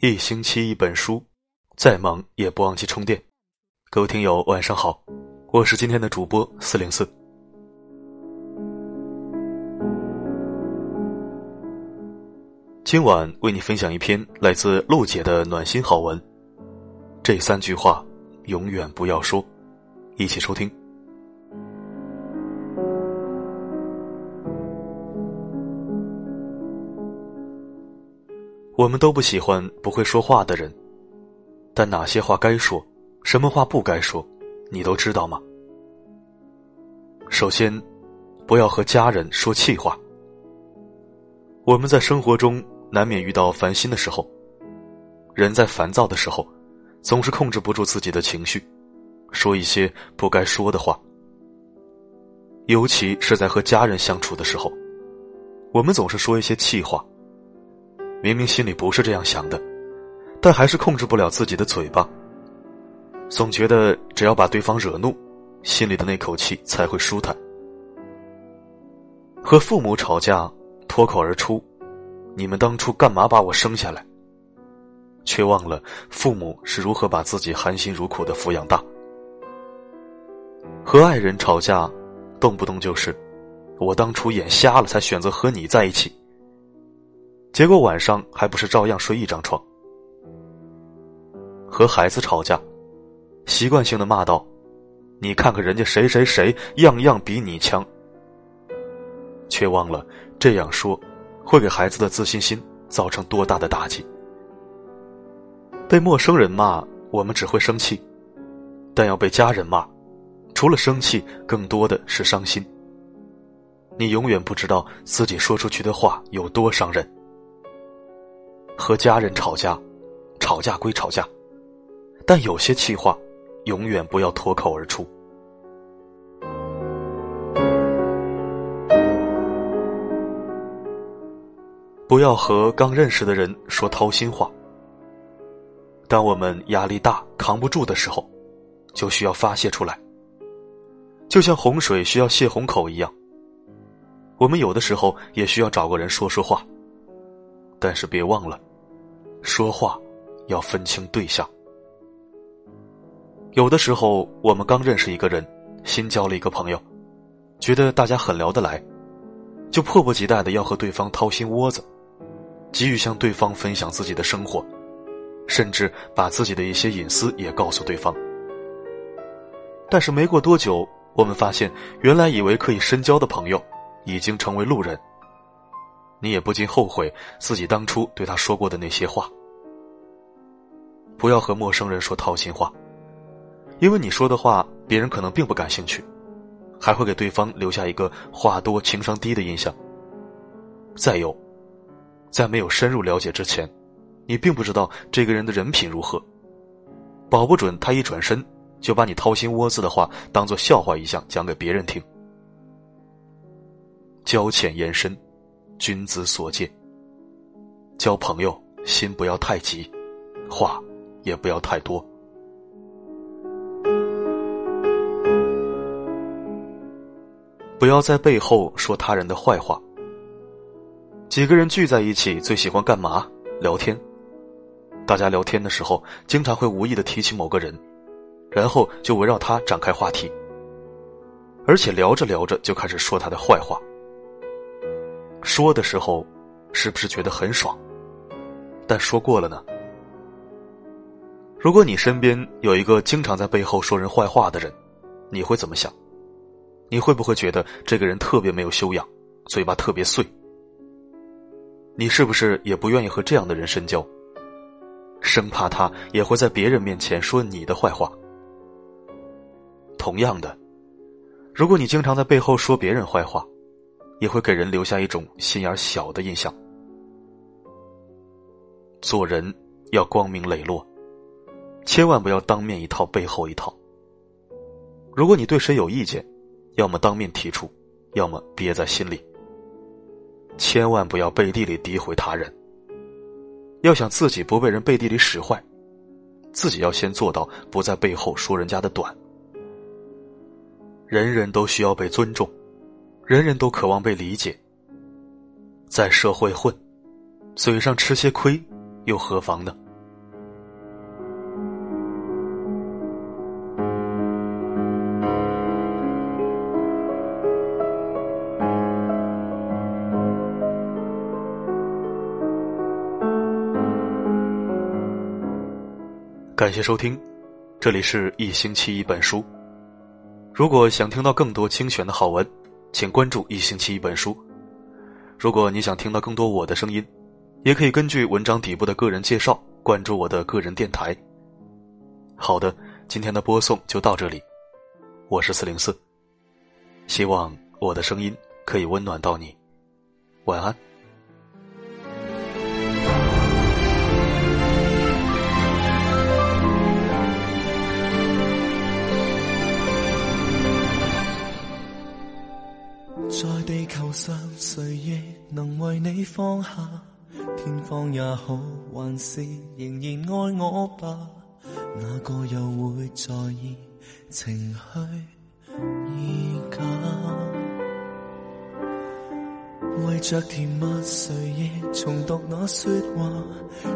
一星期一本书，再忙也不忘记充电。各位听友，晚上好，我是今天的主播四零四。今晚为你分享一篇来自露姐的暖心好文。这三句话永远不要说，一起收听。我们都不喜欢不会说话的人，但哪些话该说，什么话不该说，你都知道吗？首先，不要和家人说气话。我们在生活中难免遇到烦心的时候，人在烦躁的时候，总是控制不住自己的情绪，说一些不该说的话。尤其是在和家人相处的时候，我们总是说一些气话。明明心里不是这样想的，但还是控制不了自己的嘴巴。总觉得只要把对方惹怒，心里的那口气才会舒坦。和父母吵架，脱口而出：“你们当初干嘛把我生下来？”却忘了父母是如何把自己含辛茹苦的抚养大。和爱人吵架，动不动就是：“我当初眼瞎了，才选择和你在一起。”结果晚上还不是照样睡一张床。和孩子吵架，习惯性的骂道：“你看看人家谁谁谁，样样比你强。”却忘了这样说，会给孩子的自信心造成多大的打击。被陌生人骂，我们只会生气；但要被家人骂，除了生气，更多的是伤心。你永远不知道自己说出去的话有多伤人。和家人吵架，吵架归吵架，但有些气话，永远不要脱口而出。不要和刚认识的人说掏心话。当我们压力大、扛不住的时候，就需要发泄出来。就像洪水需要泄洪口一样，我们有的时候也需要找个人说说话。但是别忘了。说话要分清对象。有的时候，我们刚认识一个人，新交了一个朋友，觉得大家很聊得来，就迫不及待的要和对方掏心窝子，急于向对方分享自己的生活，甚至把自己的一些隐私也告诉对方。但是没过多久，我们发现，原来以为可以深交的朋友，已经成为路人。你也不禁后悔自己当初对他说过的那些话。不要和陌生人说掏心话，因为你说的话别人可能并不感兴趣，还会给对方留下一个话多情商低的印象。再有，在没有深入了解之前，你并不知道这个人的人品如何，保不准他一转身就把你掏心窝子的话当做笑话一样讲给别人听。交浅言深。君子所见。交朋友，心不要太急，话也不要太多。不要在背后说他人的坏话。几个人聚在一起，最喜欢干嘛？聊天。大家聊天的时候，经常会无意的提起某个人，然后就围绕他展开话题，而且聊着聊着就开始说他的坏话。说的时候，是不是觉得很爽？但说过了呢？如果你身边有一个经常在背后说人坏话的人，你会怎么想？你会不会觉得这个人特别没有修养，嘴巴特别碎？你是不是也不愿意和这样的人深交？生怕他也会在别人面前说你的坏话。同样的，如果你经常在背后说别人坏话，也会给人留下一种心眼小的印象。做人要光明磊落，千万不要当面一套背后一套。如果你对谁有意见，要么当面提出，要么憋在心里。千万不要背地里诋毁他人。要想自己不被人背地里使坏，自己要先做到不在背后说人家的短。人人都需要被尊重。人人都渴望被理解。在社会混嘴上吃些亏又何妨呢？感谢收听这里是一星期一本书。如果想听到更多精选的好文请关注一星期一本书。如果你想听到更多我的声音，也可以根据文章底部的个人介绍关注我的个人电台。好的，今天的播送就到这里，我是四零四，希望我的声音可以温暖到你，晚安。在地球上，谁亦能为你放下天荒也好，还是仍然爱我吧？哪个又会在意情虚意假？为着甜蜜，谁亦重读那说话，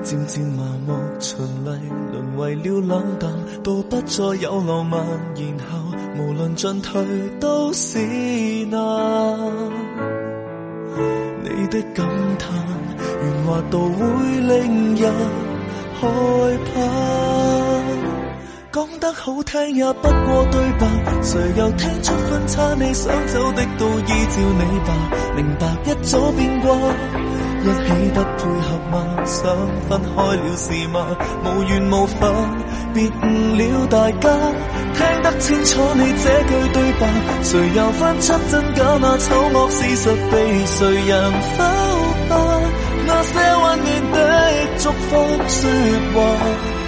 渐渐麻木，循例沦为了冷淡，到不再有浪漫，然后无论进退都是难。你的感叹，圆滑到会令人害怕。讲得好听也不过对白，谁又听出分岔？你想走的都依照你吧，明白一早变卦，一起不配合吗？想分开了是吗？无缘无分，别误了大家，听得清楚你这句对白，谁又分出真假？那丑恶事实被谁人否白？那些温暖的祝福说话。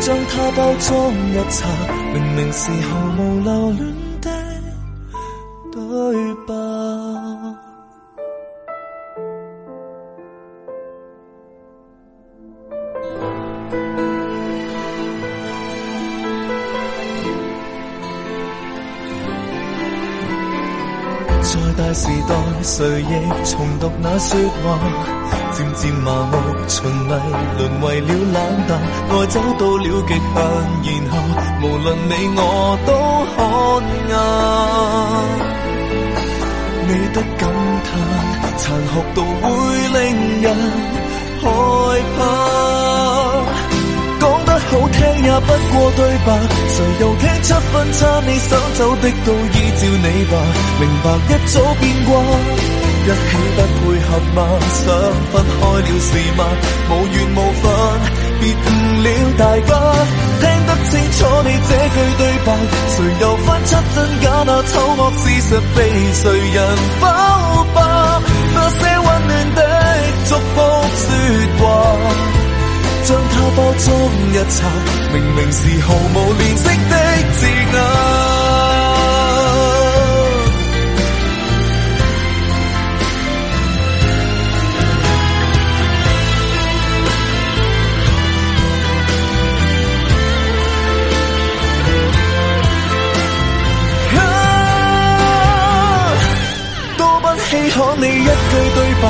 将它包装一册，明明是毫无留代，谁亦重读那说话。渐渐麻木，循例沦为了冷淡，爱走到了极限，然后无论你我都看眼。你的感叹残酷到会令人害怕，不过对白，谁又听出分差？你想走的都依照你吧，明白一早变卦。一起不配合吗？想分开了是吗？无缘无分，别误了大家。听得清楚你这句对白，谁又分出真假？那丑恶事实被谁人否白？那些温暖的祝福说话，将他包装一册，明明是毫无怜惜的字眼。你一句对白，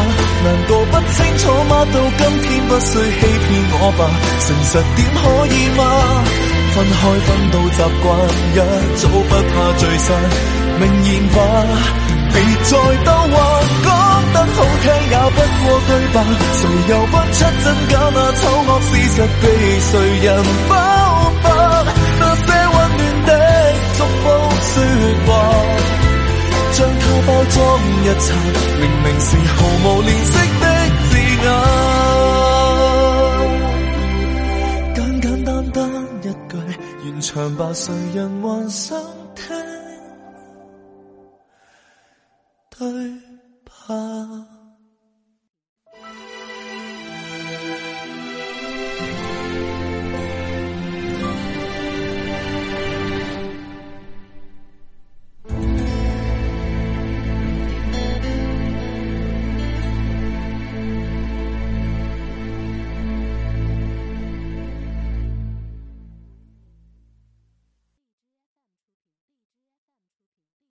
难道不清楚吗？到今天不需欺骗我吧，诚实点可以吗？分开分到习惯，一早不怕聚散，明言话，别再兜话，讲得好听也不过对白，谁又分出真假？那丑恶事实被谁人否白？那些温暖的祝福说话。将它包装一册，明明是毫无怜惜的字眼。简简单单一句，完场吧，谁人还想